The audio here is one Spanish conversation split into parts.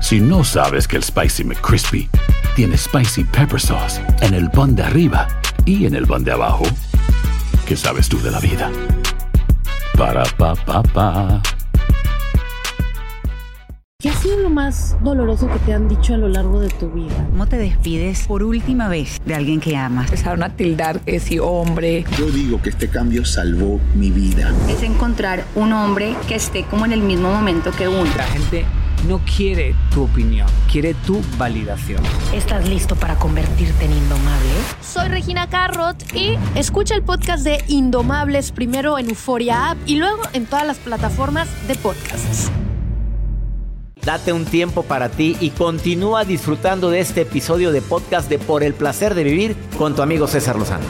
Si no sabes que el Spicy McCrispy tiene Spicy Pepper Sauce en el pan de arriba y en el pan de abajo, ¿qué sabes tú de la vida? Para, pa, pa, pa. ¿Qué ha sido lo más doloroso que te han dicho a lo largo de tu vida? ¿Cómo te despides por última vez de alguien que amas? Empezaron a tildar que si hombre. Yo digo que este cambio salvó mi vida. Es encontrar un hombre que esté como en el mismo momento que uno. La gente no quiere tu opinión, quiere tu validación. ¿Estás listo para convertirte en indomable? Soy Regina Carrot y escucha el podcast de Indomables primero en Euforia App y luego en todas las plataformas de podcasts. Date un tiempo para ti y continúa disfrutando de este episodio de podcast de Por el placer de vivir con tu amigo César Lozano.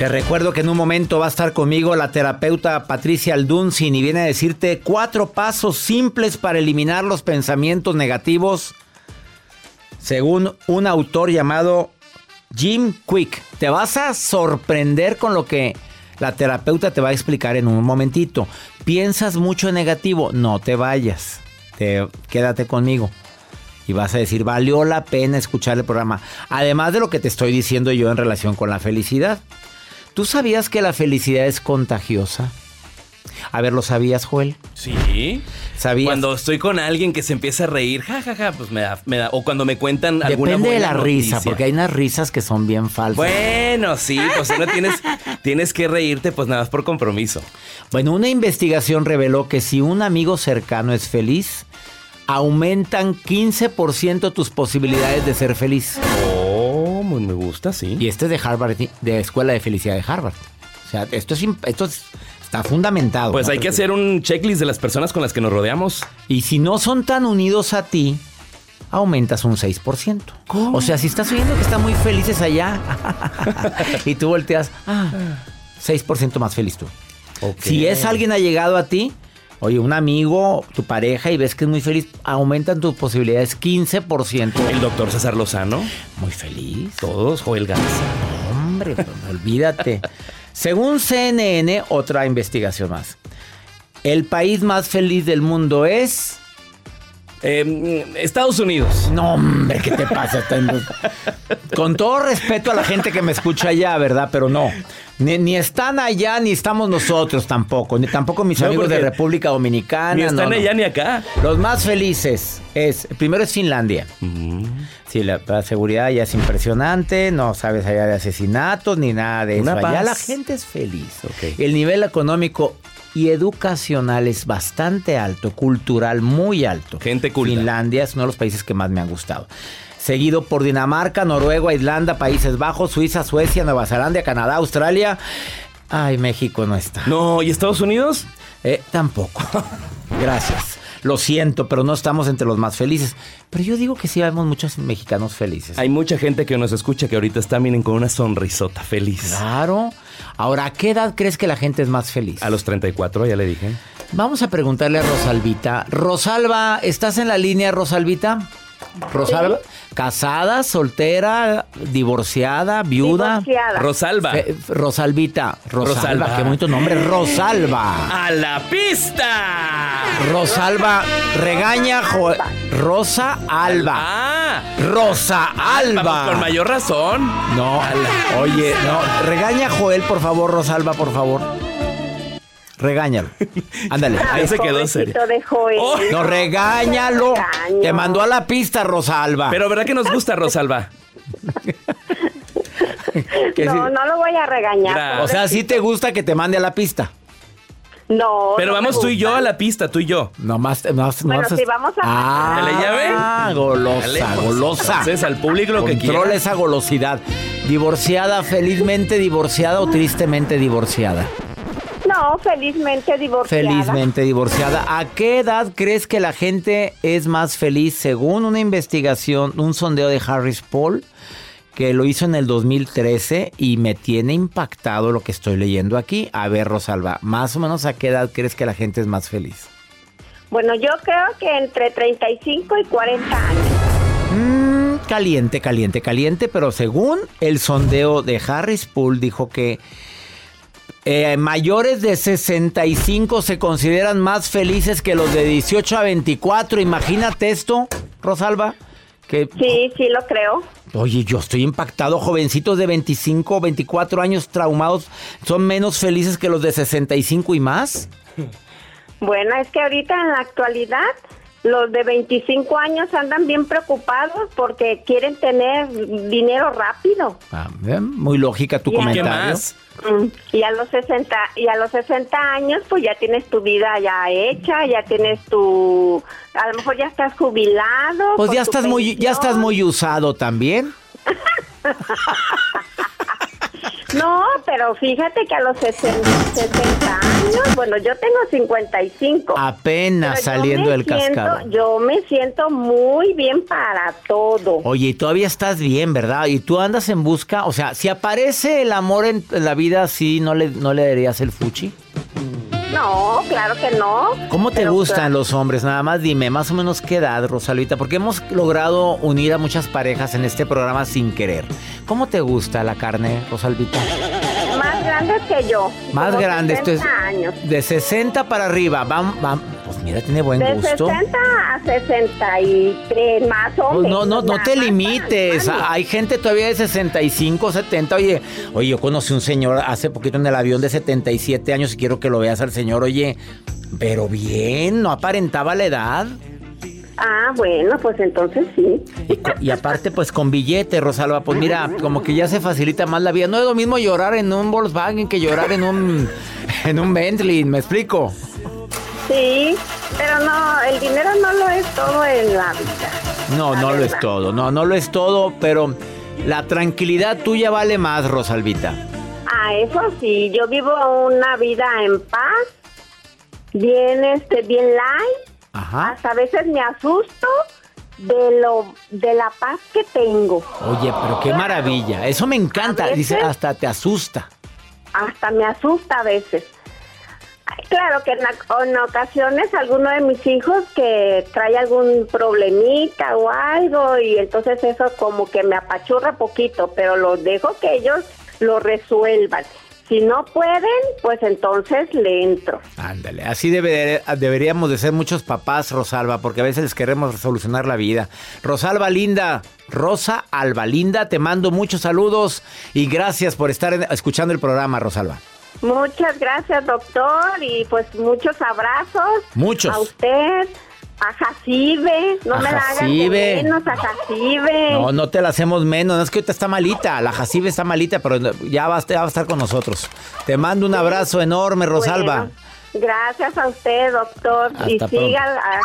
Te recuerdo que en un momento va a estar conmigo la terapeuta Patricia Aldunzin y viene a decirte cuatro pasos simples para eliminar los pensamientos negativos según un autor llamado Jim Quick. Te vas a sorprender con lo que la terapeuta te va a explicar en un momentito. ¿Piensas mucho en negativo? No te vayas. Te, quédate conmigo. Y vas a decir, valió la pena escuchar el programa. Además de lo que te estoy diciendo yo en relación con la felicidad. ¿Tú sabías que la felicidad es contagiosa? A ver, ¿lo sabías, Joel? Sí. ¿Sabías? Cuando estoy con alguien que se empieza a reír, jajaja, ja, ja, pues me da, me da. O cuando me cuentan alguna Depende de la risa, porque hay unas risas que son bien falsas. Bueno, sí, pues no tienes, tienes que reírte, pues nada más por compromiso. Bueno, una investigación reveló que si un amigo cercano es feliz, aumentan 15% tus posibilidades de ser feliz. Muy me gusta, sí. Y este es de Harvard, de Escuela de Felicidad de Harvard. O sea, esto es, esto es- está fundamentado. Pues ¿no? hay que hacer un checklist de las personas con las que nos rodeamos. Y si no son tan unidos a ti, aumentas un 6%. O sea, si estás oyendo que están muy felices allá y tú volteas, ah, 6% más feliz tú. Si es alguien allegado a ti, oye, un amigo, tu pareja, y ves que es muy feliz, aumentan tus posibilidades 15%. El doctor César Lozano. Muy feliz. Todos, Joel Garza. Hombre, pues, olvídate. Según CNN, otra investigación más. El país más feliz del mundo es... Eh, Estados Unidos. No, hombre, ¿qué te pasa? Con todo respeto a la gente que me escucha allá, ¿verdad? Pero no. Ni, ni están allá, ni estamos nosotros tampoco. Ni tampoco mis No, amigos de República Dominicana. Ni están no, no. allá ni acá. Los más felices es, primero es Finlandia. Sí, la, la seguridad ya es impresionante, no sabes allá de asesinatos ni nada de eso. Una Allá paz. la gente es feliz. Ok. El nivel económico y educacional es bastante alto, cultural muy alto. Gente culta. Finlandia es uno de los países que más me han gustado. Seguido por Dinamarca, Noruega, Islanda, Países Bajos, Suiza, Suecia, Nueva Zelanda, Canadá, Australia. Ay, México no está. No, ¿y Estados Unidos? Eh, tampoco. Gracias. Lo siento, pero no estamos entre los más felices. Pero yo digo que sí vemos muchos mexicanos felices. Hay mucha gente que nos escucha que ahorita está, miren, con una sonrisota feliz. Claro. Ahora, ¿a qué edad crees que la gente es más feliz? A los 34, ya le dije. Vamos a preguntarle a Rosalvita. Rosalba, ¿estás en la línea, Rosalvita? Rosalba, casada, soltera, divorciada, viuda. Divorciada. Rosalba. Fe- Rosalvita, Rosalba, Rosalba. qué bonito nombre, Rosalba. ¡A la pista! Rosalba, regaña Jo- Rosa Alba. ¡Ah! Rosa Alba. Vamos, con mayor razón. No, oye, no, regaña a Joel, por favor, Rosalba, por favor. Regáñalo. Ándale. Ahí se quedó serio. Pobrecito de Joel. Oh. No, regáñalo. Regaño. Te mandó a la pista, Rosalba. Pero ¿verdad que nos gusta, Rosalba? No, sí- no lo voy a regañar. O sea, sí te gusta que te mande a la pista. No. Pero no me vamos tú y yo a la pista, tú y yo. Nomás, nomás, Bueno, nomás- si vamos a- Ah, ¿Dale llave? golosa, Dale, pues, golosa. entonces, al público lo que Controla quiera. esa golosidad. Divorciada, felizmente divorciada o tristemente divorciada. No, felizmente divorciada. Felizmente divorciada. ¿A qué edad crees que la gente es más feliz según una investigación, un sondeo de Harris Poll que lo hizo en el 2013 y me tiene impactado lo que estoy leyendo aquí? A ver, Rosalba, más o menos a qué edad crees que la gente es más feliz? Bueno, yo creo que entre 35 y 40 años. Mm, caliente, caliente, caliente, pero según el sondeo de Harris Poll dijo que eh, mayores de 65 se consideran más felices que los de 18 a 24. Imagínate esto, Rosalba. Que, Sí, sí lo creo. Oye, yo estoy impactado. Jovencitos de 25, 24 años traumados son menos felices que los de 65 y más. Bueno, es que ahorita en la actualidad los de 25 años andan bien preocupados porque quieren tener dinero rápido. Ah. Muy lógica tu ¿Y comentario. Mm, Y a los 60 y a los 60 años pues ya tienes tu vida ya hecha, ya tienes tu a lo mejor ya estás jubilado. Pues ya estás muy, ya estás muy usado también. No, pero fíjate que a los 60, 60 años, bueno, yo tengo 55. Apenas saliendo del cascarón. Yo me siento muy bien para todo. Oye, y todavía estás bien, ¿verdad? Y tú andas en busca, o sea, si aparece el amor en la vida, sí, ¿no le, no le darías el fuchi? No, claro que no. ¿Cómo te gustan claro, los hombres? Nada más dime, más o menos qué edad, Rosalvita, porque hemos logrado unir a muchas parejas en este programa sin querer. ¿Cómo te gusta la carne, Rosalvita? Más grandes que yo. Más como grande, esto es 60 años. de 60 para arriba. Vam, vam- pues mira, tiene buen De gusto. 60 a 63, más o Pues menos. no, no, no te limites. Hay gente todavía de 65, 70. Oye, oye, yo conocí un señor hace poquito en el avión de 77 años y quiero que lo veas al señor. Oye, pero bien, no aparentaba la edad. Ah, bueno, pues entonces sí. Y, aparte, pues con billete, Rosalba, pues mira, como que ya se facilita más la vida. No es lo mismo llorar en un Volkswagen que llorar en un, en un Bentley, ¿me explico? Sí, pero no, el dinero no lo es todo en la vida. No, La no lo es todo, no, no lo es todo, pero la tranquilidad tuya vale más, Rosalvita. Ah, eso sí, yo vivo una vida en paz, bien, este, bien light. Ajá. Hasta a veces me asusto de lo, de la paz que tengo. Oye, pero qué maravilla. Eso me encanta. Dice, hasta te asusta. hasta me asusta a veces. Claro que en ocasiones alguno de mis hijos que trae algún problemita o algo y entonces eso como que me apachurra poquito, pero los dejo que ellos lo resuelvan. Si no pueden, pues entonces le entro. Ándale, así debe- deberíamos de ser muchos papás, Rosalba, porque a veces les queremos solucionar la vida. Rosalba Linda, Rosa Alba Linda, te mando muchos saludos y gracias por estar escuchando el programa, Rosalba. Muchas gracias, doctor, y pues muchos abrazos. Muchos. A usted, a Jacibe, no A me la de menos, a Jacibe. No, no te la hacemos menos, no es que ahorita está malita, la Jacibe está malita, pero ya va, a estar- ya va a estar con nosotros. Te mando un abrazo enorme, Rosalba. Bueno, gracias a usted, doctor. y siga, ah,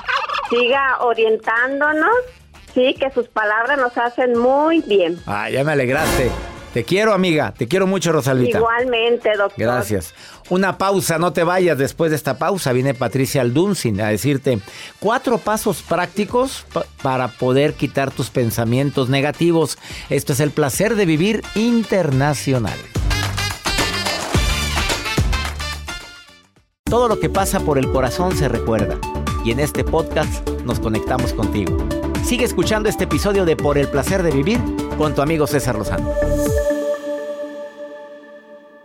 siga orientándonos. Sí, que sus palabras nos hacen muy bien. Ah, ya me alegraste. Te quiero, amiga, te quiero mucho, Rosalvita. Igualmente, doctor. Gracias. Una pausa, no te vayas. Después de esta pausa viene Patricia Alduncin a decirte cuatro pasos prácticos pa- para poder quitar tus pensamientos negativos. Esto es el placer de vivir internacional. Todo lo que pasa por el corazón se recuerda y en este podcast nos conectamos contigo. Sigue escuchando este episodio de Por el placer de vivir con tu amigo César Lozano.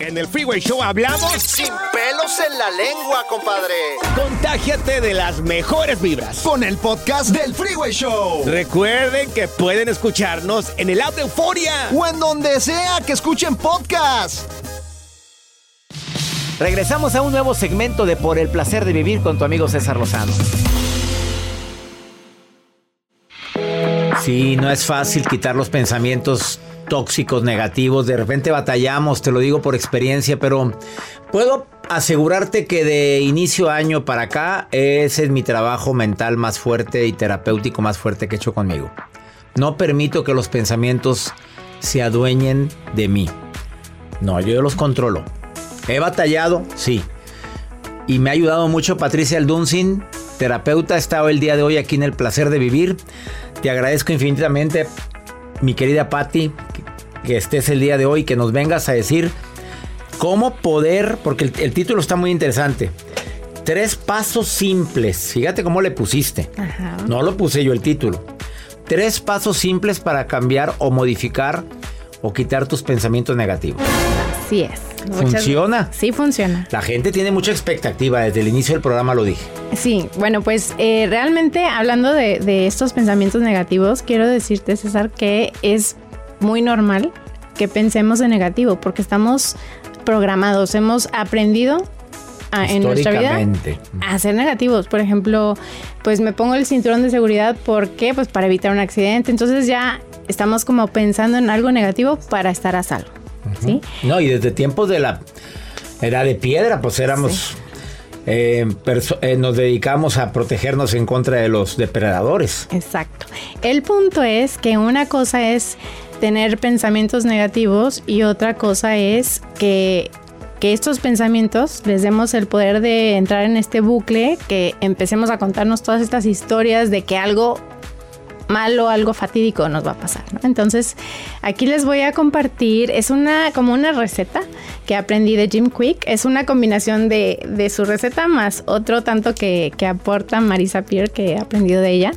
En el Freeway Show hablamos sin pelos en la lengua, compadre. Contágiate de las mejores vibras con el podcast del Freeway Show. Recuerden que pueden escucharnos en el app de Euforia o en donde sea que escuchen podcast. Regresamos a un nuevo segmento de Por el placer de vivir con tu amigo César Lozano. Sí, no es fácil quitar los pensamientos tóxicos, negativos. De repente batallamos, te lo digo por experiencia, pero puedo asegurarte que de inicio año para acá, ese es mi trabajo mental más fuerte y terapéutico más fuerte que he hecho conmigo. No permito que los pensamientos se adueñen de mí. No, yo los controlo. He batallado, sí. Y me ha ayudado mucho Patricia Aldunsin, terapeuta. Ha estado el día de hoy aquí en El Placer de Vivir. Te agradezco infinitamente, mi querida Patti, que estés el día de hoy, que nos vengas a decir cómo poder, porque el, título está muy interesante. Tres pasos simples. Fíjate cómo le pusiste. No lo puse yo el título. Tres pasos simples para cambiar o modificar o quitar tus pensamientos negativos. Así es. ¿Funciona? Sí, funciona. La gente tiene mucha expectativa, desde el inicio del programa lo dije. Sí, bueno, pues eh, realmente hablando de, estos pensamientos negativos, quiero decirte, César, que es muy normal que pensemos en negativo, porque estamos programados, hemos aprendido en nuestra vida a ser negativos. Por ejemplo, pues me pongo el cinturón de seguridad, ¿por qué? Pues para evitar un accidente. Entonces ya estamos como pensando en algo negativo para estar a salvo. ¿sí? No, y desde tiempos de la era de piedra, pues éramos... Eh, eh, nos dedicamos a protegernos en contra de los depredadores. Exacto. El punto es que una cosa es tener pensamientos negativos y otra cosa es que, que estos pensamientos les demos el poder de entrar en este bucle, que empecemos a contarnos todas estas historias de que algo malo, algo fatídico nos va a pasar. Entonces, aquí les voy a compartir, es una como una receta que aprendí de Jim Quick, es una combinación de, su receta más otro tanto que, aporta Marisa Pierre que he aprendido de ella.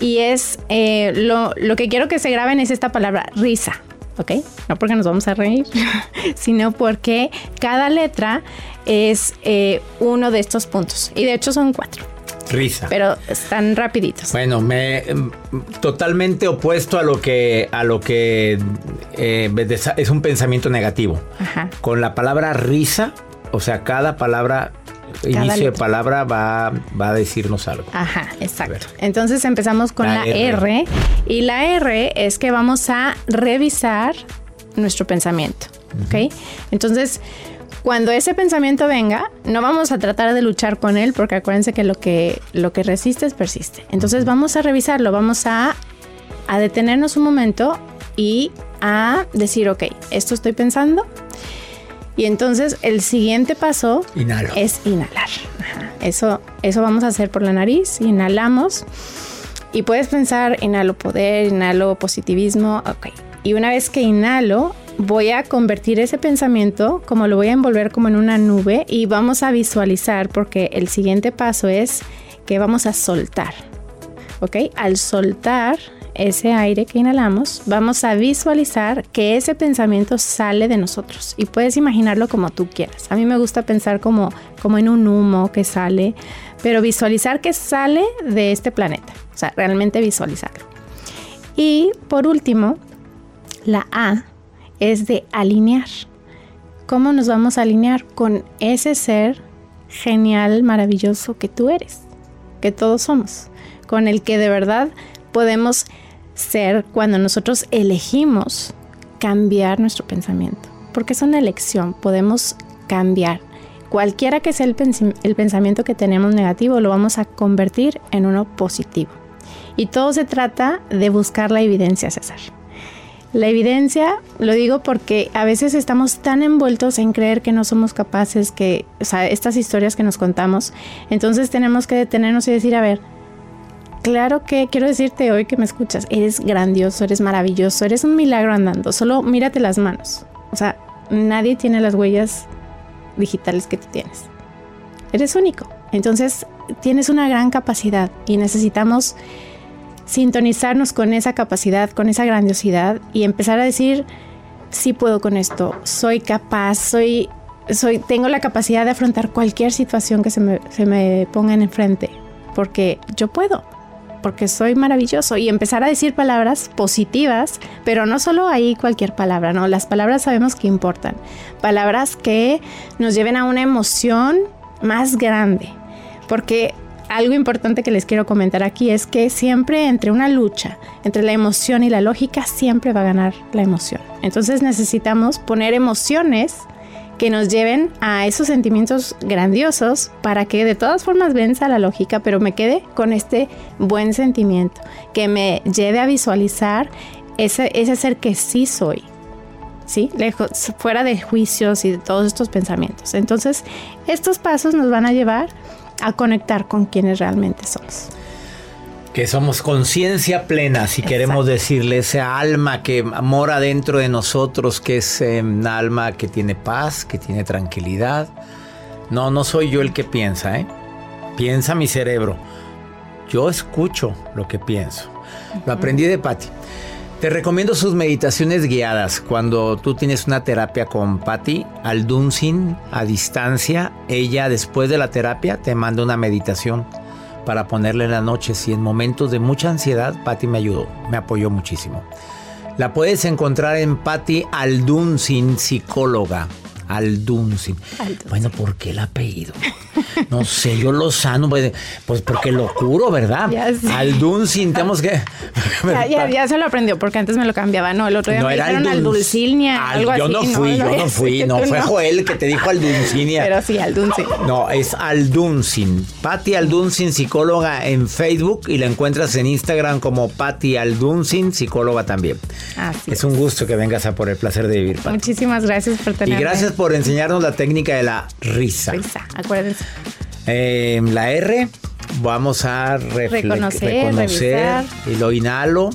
Y es, eh, lo, que quiero que se graben es esta palabra, risa. ¿ok? No porque nos vamos a reír, sino porque cada letra es eh, uno de estos puntos. Y de hecho son cuatro. Risa. Pero están rapiditos. Bueno, me totalmente opuesto a lo que a lo que eh, es un pensamiento negativo. Ajá. Con la palabra risa, o sea, cada palabra inicio de palabra va, va, a decirnos algo. Ajá, exacto. Entonces empezamos con la, R. y la R es que vamos a revisar nuestro pensamiento. ¿Ok? Entonces, cuando ese pensamiento venga, no vamos a tratar de luchar con él porque acuérdense que lo que, lo que resistes persiste. Entonces vamos a revisarlo, vamos a, a detenernos un momento y a decir, ok, esto estoy pensando. Y entonces el siguiente paso es inhalar. Eso, eso vamos a hacer por la nariz. Inhalamos. Y puedes pensar, inhalo poder, inhalo positivismo. Ok. Y una vez que inhalo, voy a convertir ese pensamiento como lo voy a envolver como en una nube y vamos a visualizar porque el siguiente paso es que vamos a soltar. ¿Ok? Al soltar ese aire que inhalamos, vamos a visualizar que ese pensamiento sale de nosotros y puedes imaginarlo como tú quieras. A mí me gusta pensar como, como en un humo que sale, pero visualizar que sale de este planeta, o sea, realmente visualizarlo. Y por último, la A es de alinear. ¿Cómo nos vamos a alinear con ese ser genial, maravilloso que tú eres, que todos somos, con el que de verdad podemos ser cuando nosotros elegimos cambiar nuestro pensamiento? Porque es una elección, podemos cambiar. Cualquiera que sea el, pensamiento que tenemos negativo, lo vamos a convertir en uno positivo. Y todo se trata de buscar la evidencia, César. La evidencia, lo digo porque a veces estamos tan envueltos en creer que no somos capaces, que, o sea, estas historias que nos contamos, entonces tenemos que detenernos y decir, a ver, claro que quiero decirte hoy que me escuchas, eres grandioso, eres maravilloso, eres un milagro andando, solo mírate las manos. O sea, nadie tiene las huellas digitales que tú tienes. eres único. Entonces tienes una gran capacidad y necesitamos sintonizarnos con esa capacidad, con esa grandiosidad y empezar a decir, sí puedo con esto, soy capaz, soy, soy, tengo la capacidad de afrontar cualquier situación que se me, se me ponga en enfrente, porque yo puedo, porque soy maravilloso y empezar a decir palabras positivas, pero no solo ahí cualquier palabra, no, las palabras sabemos que importan, palabras que nos lleven a una emoción más grande, porque algo importante que les quiero comentar aquí es que siempre entre una lucha, entre la emoción y la lógica, siempre va a ganar la emoción. Entonces necesitamos poner emociones que nos lleven a esos sentimientos grandiosos para que de todas formas venza la lógica, pero me quede con este buen sentimiento, que me lleve a visualizar ese, ese ser que sí soy. ¿Sí? Lejos, fuera de juicios y de todos estos pensamientos. Entonces, estos pasos nos van a llevar a conectar con quienes realmente somos. Que somos conciencia plena, si queremos decirle, esa alma que mora dentro de nosotros, que es eh, una alma que tiene paz, que tiene tranquilidad. No, no soy yo el que piensa, ¿eh? Piensa mi cerebro. Yo escucho lo que pienso. Lo aprendí de Patti. Te recomiendo sus meditaciones guiadas. Cuando tú tienes una terapia con Patty Aldunsin a distancia, ella después de la terapia te manda una meditación para ponerle en la noche. Si en momentos de mucha ansiedad, Patty me ayudó, me apoyó muchísimo. La puedes encontrar en Patty Aldunsin, psicóloga. Aldunsin. Bueno, ¿por qué el apellido? No sé, yo lo sano, pues, pues porque lo curo, ¿verdad? Aldunsin, tenemos que... ya, se lo aprendió, porque antes me lo cambiaba. No, el otro día me dijeron Aldulcinia, algo yo No fui, yo no fui, no, fue Joel que te dijo Aldunsinia. Pero sí, Aldunsin. No, es Aldunsin. Patti Aldunsin, psicóloga en Facebook y la encuentras en Instagram como Patti Aldunsin, psicóloga también. Así es. un gusto que vengas a por el placer de vivir, Muchísimas gracias por tenerme. Y gracias por enseñarnos la técnica de la risa. Risa, acuérdense. Eh, la R, vamos a reconocer, y lo inhalo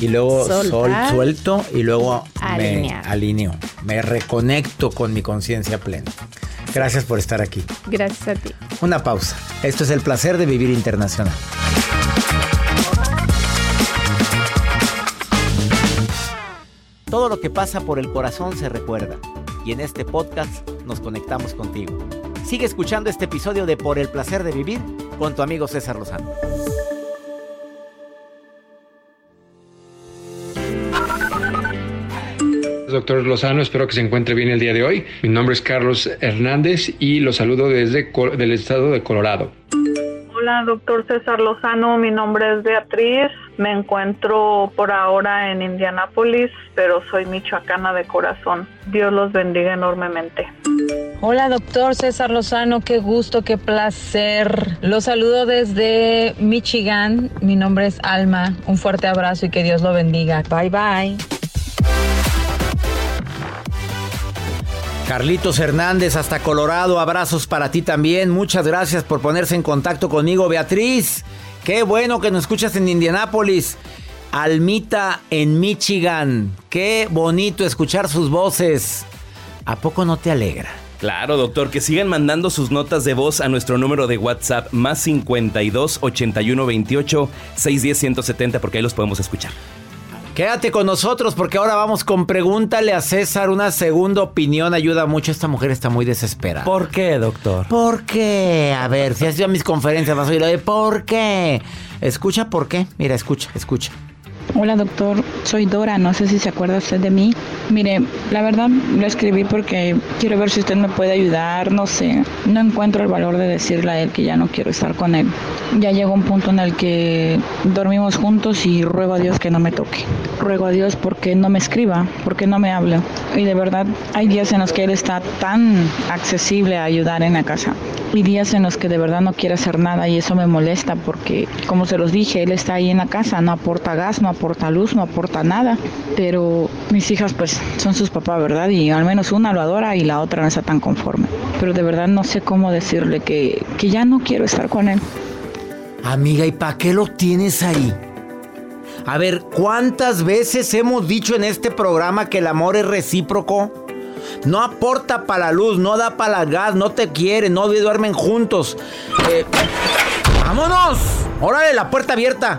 y luego sol, suelto y luego me alineo. Me reconecto con mi conciencia plena. Gracias por estar aquí. Gracias a ti. Una pausa. Esto es el placer de vivir internacional. Todo lo que pasa por el corazón se recuerda y en este podcast nos conectamos contigo. Sigue escuchando este episodio de Por el placer de vivir con tu amigo César Lozano. Doctor Lozano, espero que se encuentre bien el día de hoy. Mi nombre es Carlos Hernández y lo saludo desde el estado de Colorado. Hola, doctor César Lozano. Mi nombre es Beatriz. Me encuentro por ahora en Indianápolis, pero soy michoacana de corazón. Dios los bendiga enormemente. Hola, doctor César Lozano. Qué gusto, qué placer. Los saludo desde Michigan. Mi nombre es Alma. Un fuerte abrazo y que Dios lo bendiga. Bye, bye. Carlitos Hernández hasta Colorado, abrazos para ti también. Muchas gracias por ponerse en contacto conmigo, Beatriz. Qué bueno que nos escuchas en Indianápolis. Almita en Michigan. Qué bonito escuchar sus voces. ¿A poco no te alegra? Claro, doctor, que sigan mandando sus notas de voz a nuestro número de WhatsApp más 52 81 28 610 170 porque ahí los podemos escuchar. Quédate con nosotros porque ahora vamos con Pregúntale a César. Una segunda opinión ayuda mucho. Esta mujer está muy desesperada. ¿Por qué, doctor? ¿Por qué? A ver, si has ido a mis conferencias vas a oír de ¿por qué? Escucha por qué. Mira, escucha, escucha. Hola doctor, soy Dora, no sé si se acuerda usted de mí. Mire, la verdad lo escribí porque quiero ver si usted me puede ayudar, no sé, no encuentro el valor de decirle a él que ya no quiero estar con él. Ya llegó un punto en el que dormimos juntos y ruego a Dios que no me toque. Ruego a Dios porque no me escriba, porque no me habla. Y de verdad hay días en los que él está tan accesible a ayudar en la casa. Y días en los que de verdad no quiere hacer nada y eso me molesta porque, como se los dije, él está ahí en la casa, no aporta gas, no aporta luz, no aporta nada. Pero mis hijas pues son sus papás, ¿verdad? Y al menos una lo adora y la otra no está tan conforme. Pero de verdad no sé cómo decirle que, que ya no quiero estar con él. Amiga, ¿y para qué lo tienes ahí? A ver, ¿cuántas veces hemos dicho en este programa que el amor es recíproco? No aporta para la luz, no da para la gas, no te quiere, no duermen juntos. Eh, ¡Vámonos! Órale, la puerta abierta.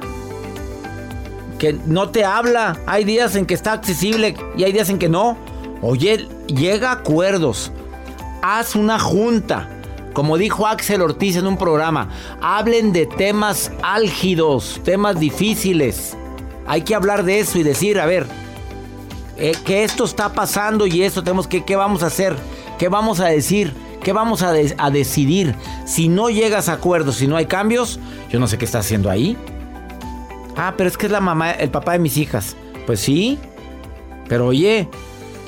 Que no te habla. Hay días en que está accesible y hay días en que no. Oye, llega a acuerdos. Haz una junta. Como dijo Axel Ortiz en un programa, hablen de temas álgidos, temas difíciles. Hay que hablar de eso y decir, a ver, eh, que esto está pasando y esto tenemos que, ¿qué vamos a hacer? ¿Qué vamos a decir? ¿Qué vamos a, a decidir? Si no llegas a acuerdos, si no hay cambios, yo no sé qué está haciendo ahí. Ah, pero es que es la mamá, el papá de mis hijas. Pues sí, pero oye,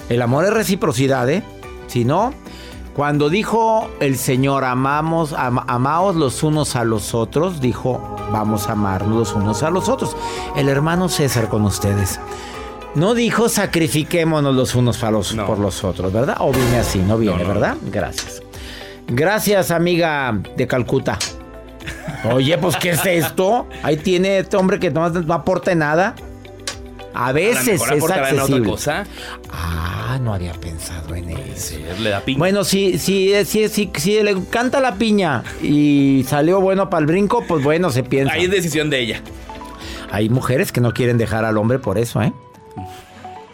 el amor es reciprocidad, ¿eh? Si no, cuando dijo el Señor, amamos, amaos los unos a los otros, dijo, vamos a amarnos los unos a los otros. El hermano César con ustedes. No dijo sacrifiquémonos los unos por los otros, ¿verdad? O viene así, no viene, ¿verdad? Gracias. Gracias, amiga de Calcuta. Oye, pues, ¿qué es esto? Ahí tiene este hombre que no, no aporta nada. A veces es accesible. cosa. Ah, no había pensado en eso. le da piña. Bueno, si, si, si, si, le encanta la piña y salió bueno para el brinco, pues bueno, se piensa. Ahí es decisión de ella. Hay mujeres que no quieren dejar al hombre por eso, ¿eh?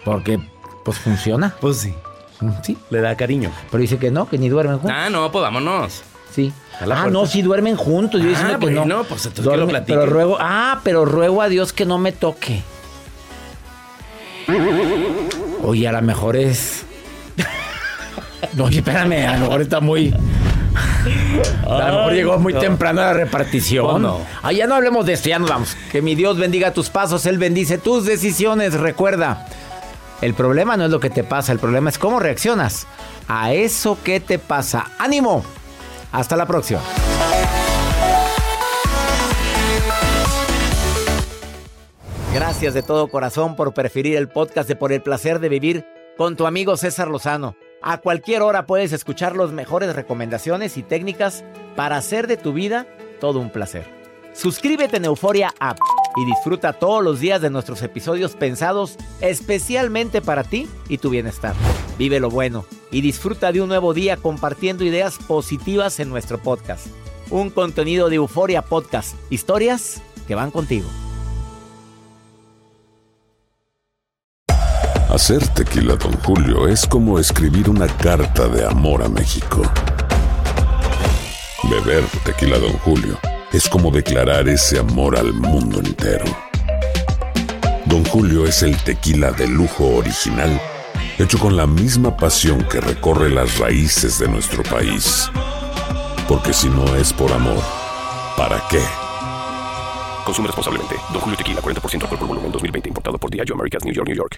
Porque, pues funciona. Pues sí. Mm, sí. Le da cariño. Pero dice que no, que ni duermen juntos. Ah, no, pues vámonos. Sí. Ah, no, sí duermen juntos. Yo ah, que no. No, pues entonces lo Pero ruego, ah, pero ruego a Dios que no me toque. Oye, a lo mejor es. No, espérame, a lo mejor está muy. A lo mejor llegó muy temprano la repartición. Oh, no. Ah, ya no hablemos de esto, ya nos vamos. Que mi Dios bendiga tus pasos, Él bendice tus decisiones. Recuerda, el problema no es lo que te pasa, el problema es cómo reaccionas a eso que te pasa. ¡Ánimo! Hasta la próxima. Gracias de todo corazón por preferir el podcast de Por el placer de vivir con tu amigo César Lozano. A cualquier hora puedes escuchar las mejores recomendaciones y técnicas para hacer de tu vida todo un placer. Suscríbete en Euforia App y disfruta todos los días de nuestros episodios pensados especialmente para ti y tu bienestar. Vive lo bueno y disfruta de un nuevo día compartiendo ideas positivas en nuestro podcast. Un contenido de Euforia Podcast, historias que van contigo. Hacer tequila, don Julio, es como escribir una carta de amor a México. Beber tequila, don Julio, es como declarar ese amor al mundo entero. Don Julio es el tequila de lujo original, hecho con la misma pasión que recorre las raíces de nuestro país. Porque si no es por amor, ¿para qué? Consume responsablemente. Don Julio Tequila, 40% alcohol por volumen, 2020. Importado por Diageo Americas, New York, New York.